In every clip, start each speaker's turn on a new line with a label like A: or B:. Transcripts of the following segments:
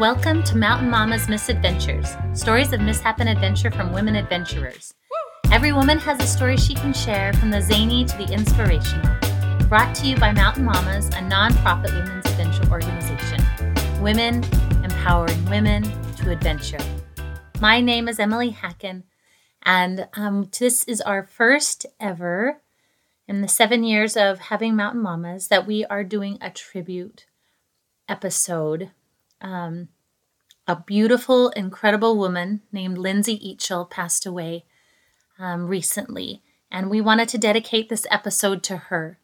A: Welcome to Mountain Mama's Misadventures stories of mishap and adventure from women adventurers. Every woman has a story she can share, from the zany to the inspirational. Brought to you by Mountain Mamas, a nonprofit women's adventure organization. Women empowering women to adventure. My name is Emily Hacken, and um, this is our first ever in the seven years of having Mountain Mamas that we are doing a tribute episode um, a beautiful, incredible woman named Lindsay Eachel passed away um, recently, and we wanted to dedicate this episode to her.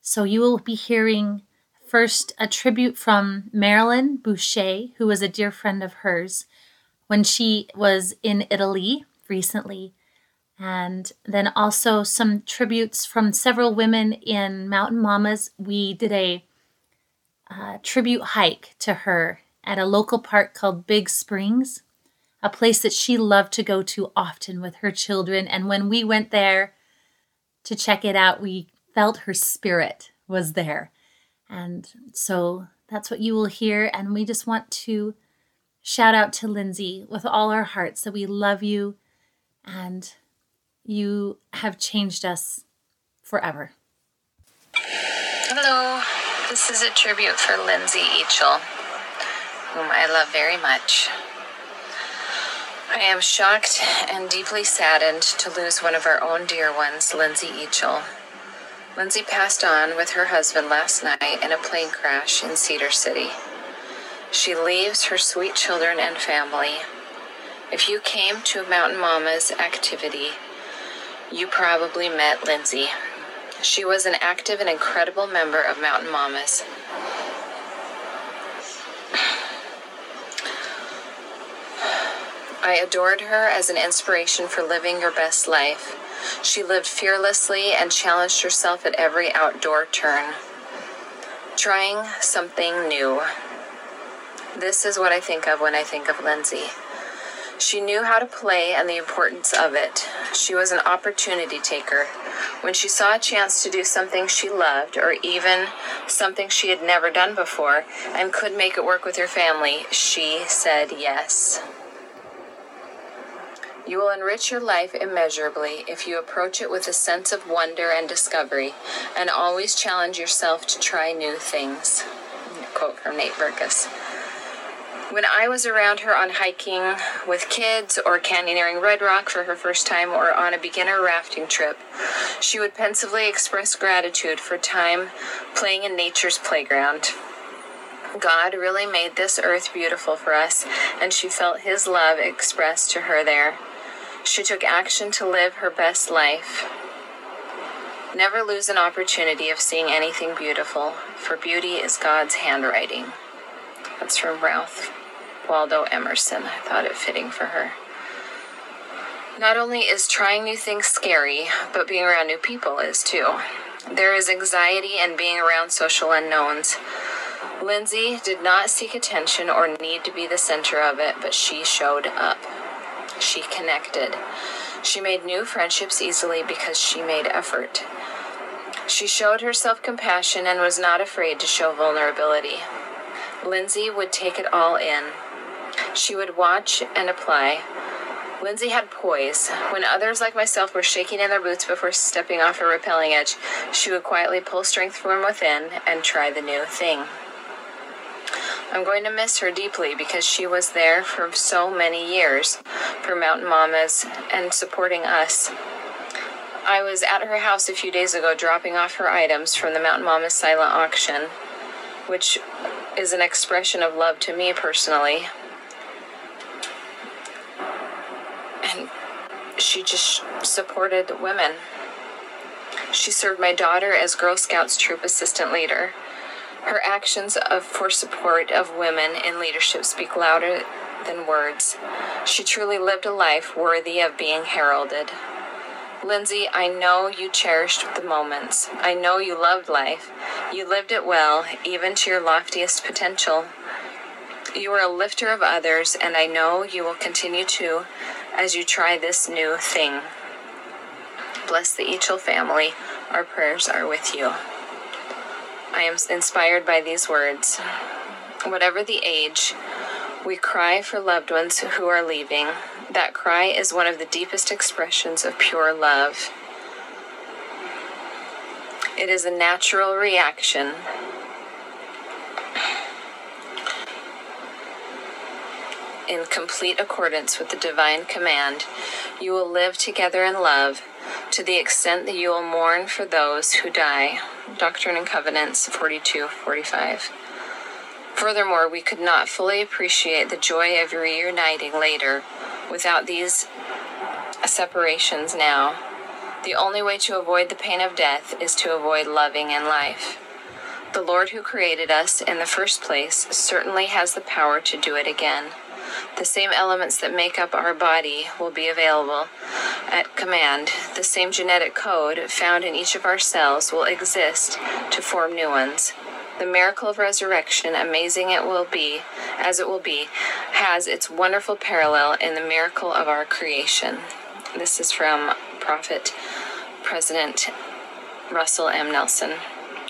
A: So you will be hearing first a tribute from Marilyn Boucher, who was a dear friend of hers when she was in Italy recently. And then also some tributes from several women in Mountain Mamas. We did a uh, tribute hike to her at a local park called Big Springs, a place that she loved to go to often with her children. And when we went there to check it out, we felt her spirit was there. And so that's what you will hear. And we just want to shout out to Lindsay with all our hearts that we love you and you have changed us forever.
B: Hello, this is a tribute for Lindsay Eachel whom I love very much. I am shocked and deeply saddened to lose one of our own dear ones, Lindsay Eachel. Lindsay passed on with her husband last night in a plane crash in Cedar City. She leaves her sweet children and family. If you came to Mountain Mama's activity, you probably met Lindsay. She was an active and incredible member of Mountain Mamas. I adored her as an inspiration for living your best life. She lived fearlessly and challenged herself at every outdoor turn, trying something new. This is what I think of when I think of Lindsay. She knew how to play and the importance of it. She was an opportunity taker. When she saw a chance to do something she loved, or even something she had never done before, and could make it work with her family, she said yes. You will enrich your life immeasurably if you approach it with a sense of wonder and discovery, and always challenge yourself to try new things. Quote from Nate Berkus. When I was around her on hiking with kids or canyoneering Red Rock for her first time or on a beginner rafting trip, she would pensively express gratitude for time playing in nature's playground. God really made this earth beautiful for us, and she felt His love expressed to her there. She took action to live her best life. Never lose an opportunity of seeing anything beautiful, for beauty is God's handwriting. That's from Ralph Waldo Emerson. I thought it fitting for her. Not only is trying new things scary, but being around new people is too. There is anxiety in being around social unknowns. Lindsay did not seek attention or need to be the center of it, but she showed up. She connected. She made new friendships easily because she made effort. She showed herself compassion and was not afraid to show vulnerability. Lindsay would take it all in. She would watch and apply. Lindsay had poise. When others like myself were shaking in their boots before stepping off a rappelling edge, she would quietly pull strength from within and try the new thing. I'm going to miss her deeply because she was there for so many years for Mountain Mamas and supporting us. I was at her house a few days ago dropping off her items from the Mountain Mamas silent auction, which is an expression of love to me personally. And she just supported women. She served my daughter as Girl Scouts troop assistant leader. Her actions of, for support of women in leadership speak louder than words. She truly lived a life worthy of being heralded. Lindsay, I know you cherished the moments. I know you loved life. You lived it well, even to your loftiest potential. You are a lifter of others, and I know you will continue to as you try this new thing. Bless the Eachel family. Our prayers are with you. I am inspired by these words. Whatever the age, We cry for loved ones who are leaving. That cry is one of the deepest expressions of pure love. It is a natural reaction. In complete accordance with the divine command, you will live together in love to the extent that you will mourn for those who die. Doctrine and Covenants 42 45. Furthermore, we could not fully appreciate the joy of reuniting later without these separations now. The only way to avoid the pain of death is to avoid loving in life. The Lord who created us in the first place certainly has the power to do it again. The same elements that make up our body will be available at command. The same genetic code found in each of our cells will exist to form new ones. The miracle of resurrection, amazing it will be, as it will be, has its wonderful parallel in the miracle of our creation. This is from Prophet President Russell M. Nelson.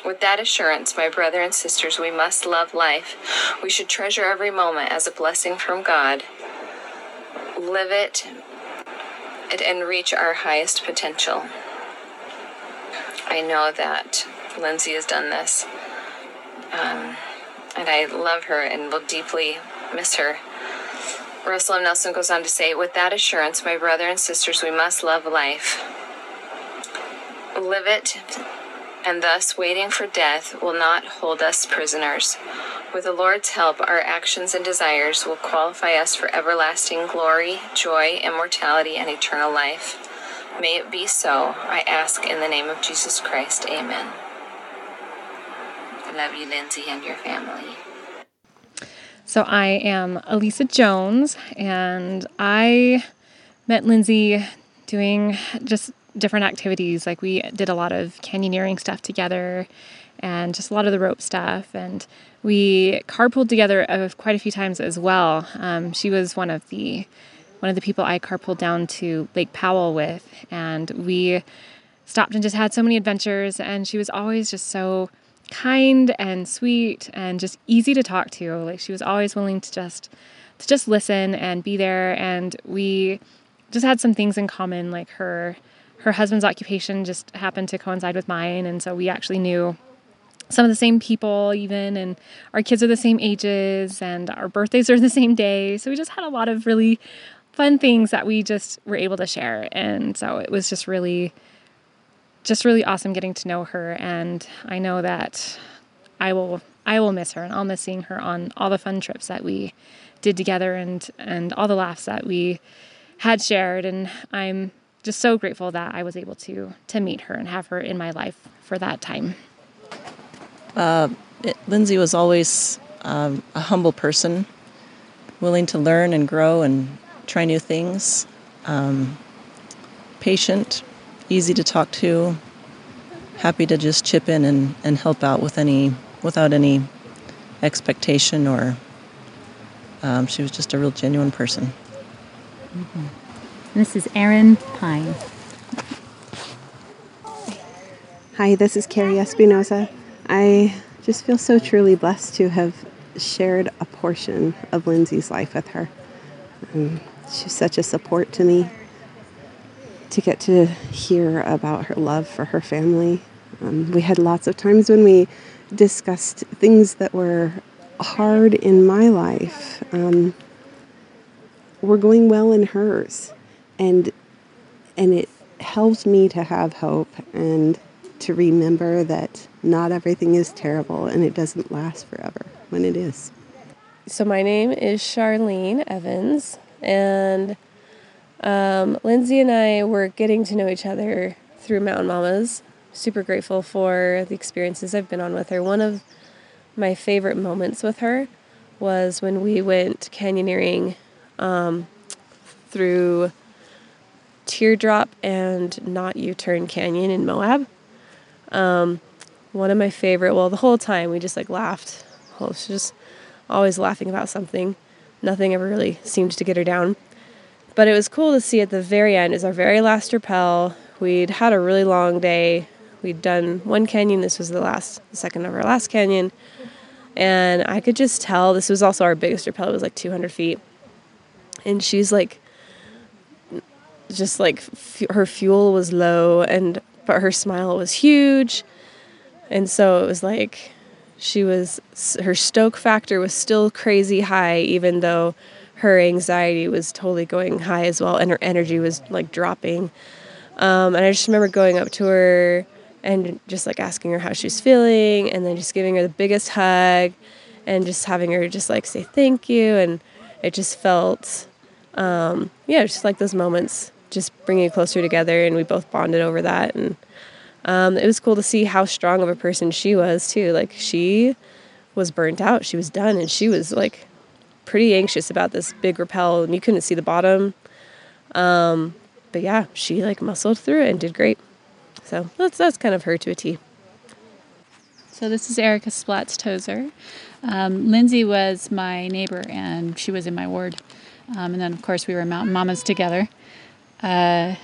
B: With that assurance, my brother and sisters, we must love life. We should treasure every moment as a blessing from God, live it, and reach our highest potential. I know that Lindsay has done this. Um, and I love her and will deeply miss her. Russell M. Nelson goes on to say, With that assurance, my brother and sisters, we must love life. Live it, and thus waiting for death will not hold us prisoners. With the Lord's help, our actions and desires will qualify us for everlasting glory, joy, immortality, and eternal life. May it be so, I ask in the name of Jesus Christ. Amen. I love you, Lindsay, and your family.
C: So, I am Elisa Jones, and I met Lindsay doing just different activities. Like, we did a lot of canyoneering stuff together and just a lot of the rope stuff. And we carpooled together quite a few times as well. Um, she was one of the one of the people I carpooled down to Lake Powell with, and we stopped and just had so many adventures. And she was always just so kind and sweet and just easy to talk to. Like she was always willing to just to just listen and be there and we just had some things in common like her her husband's occupation just happened to coincide with mine and so we actually knew some of the same people even and our kids are the same ages and our birthdays are the same day. So we just had a lot of really fun things that we just were able to share and so it was just really just really awesome getting to know her and I know that I will I will miss her and I'll miss seeing her on all the fun trips that we did together and and all the laughs that we had shared and I'm just so grateful that I was able to to meet her and have her in my life for that time.
D: Uh, it, Lindsay was always um, a humble person, willing to learn and grow and try new things, um, patient, easy to talk to, happy to just chip in and, and help out with any without any expectation or um, she was just a real genuine person.
A: Mm-hmm. This is Erin Pine.
E: Hi, this is Carrie Espinosa. I just feel so truly blessed to have shared a portion of Lindsay's life with her. Um, she's such a support to me to get to hear about her love for her family. Um, we had lots of times when we discussed things that were hard in my life um, were going well in hers, and and it helps me to have hope and to remember that not everything is terrible and it doesn't last forever when it is.
F: So my name is Charlene Evans, and um, Lindsay and I were getting to know each other through Mountain Mamas. Super grateful for the experiences I've been on with her. One of my favorite moments with her was when we went canyoneering um, through Teardrop and Not U Turn Canyon in Moab. Um, one of my favorite, well, the whole time we just like laughed. Well, just always laughing about something. Nothing ever really seemed to get her down. But it was cool to see at the very end is our very last rappel. We'd had a really long day. We'd done one canyon. This was the last, the second of our last canyon, And I could just tell this was also our biggest rappel, it was like 200 feet. And she's like, just like f- her fuel was low and but her smile was huge. And so it was like she was her stoke factor was still crazy high even though her anxiety was totally going high as well and her energy was like dropping. Um, and i just remember going up to her and just like asking her how she's feeling and then just giving her the biggest hug and just having her just like say thank you. And it just felt um, yeah just like those moments just bringing it closer together and we both bonded over that. And um, it was cool to see how strong of a person she was too. Like she was burnt out. She was done and she was like pretty anxious about this big rappel and you couldn't see the bottom. Um, but yeah she like muscled through it and did great. So that's that's kind of her to a t.
G: So this is erica splatz tozer um, lindsay was my neighbor and she was in my ward. Um, and then of course we were mountain mamas together uh,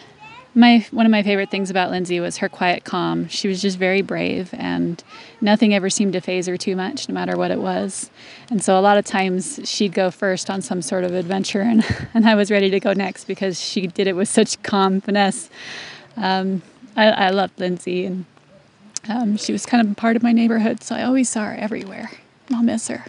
G: my one of my favorite things about Lindsay was her quiet calm. She was just very brave, and nothing ever seemed to phase her too much, no matter what it was. And so a lot of times she'd go first on some sort of adventure, and and I was ready to go next because she did it with such calm finesse. Um, I, I loved Lindsay, and um, she was kind of part of my neighborhood, so I always saw her everywhere. I'll miss her.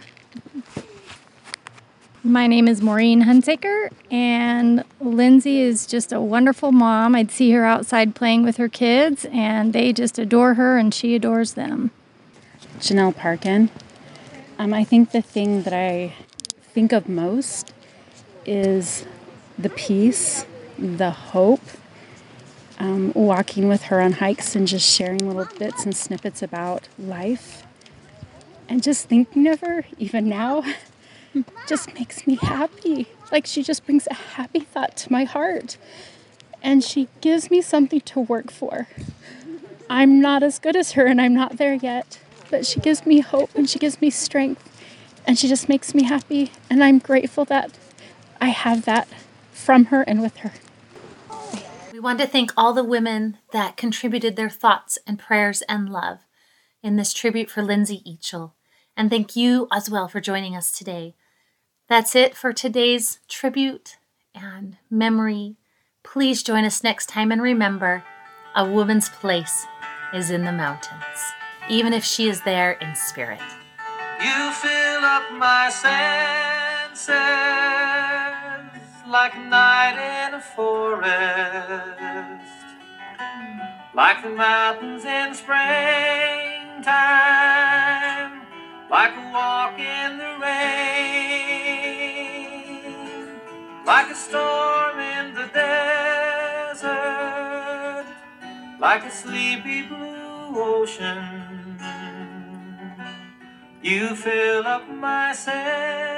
H: My name is Maureen Hunsaker, and Lindsay is just a wonderful mom. I'd see her outside playing with her kids, and they just adore her, and she adores them.
I: Janelle Parkin. Um, I think the thing that I think of most is the peace, the hope, um, walking with her on hikes and just sharing little bits and snippets about life, and just thinking of her even now. just makes me happy. Like she just brings a happy thought to my heart. And she gives me something to work for. I'm not as good as her and I'm not there yet, but she gives me hope and she gives me strength and she just makes me happy. And I'm grateful that I have that from her and with her.
A: We want to thank all the women that contributed their thoughts and prayers and love in this tribute for Lindsay Eachel. And thank you as well for joining us today. That's it for today's tribute and memory. Please join us next time and remember a woman's place is in the mountains, even if she is there in spirit.
J: You fill up my senses like night in a forest, like the mountains in springtime, like a walk in the rain, like a storm in the desert, like a sleepy blue ocean. You fill up my senses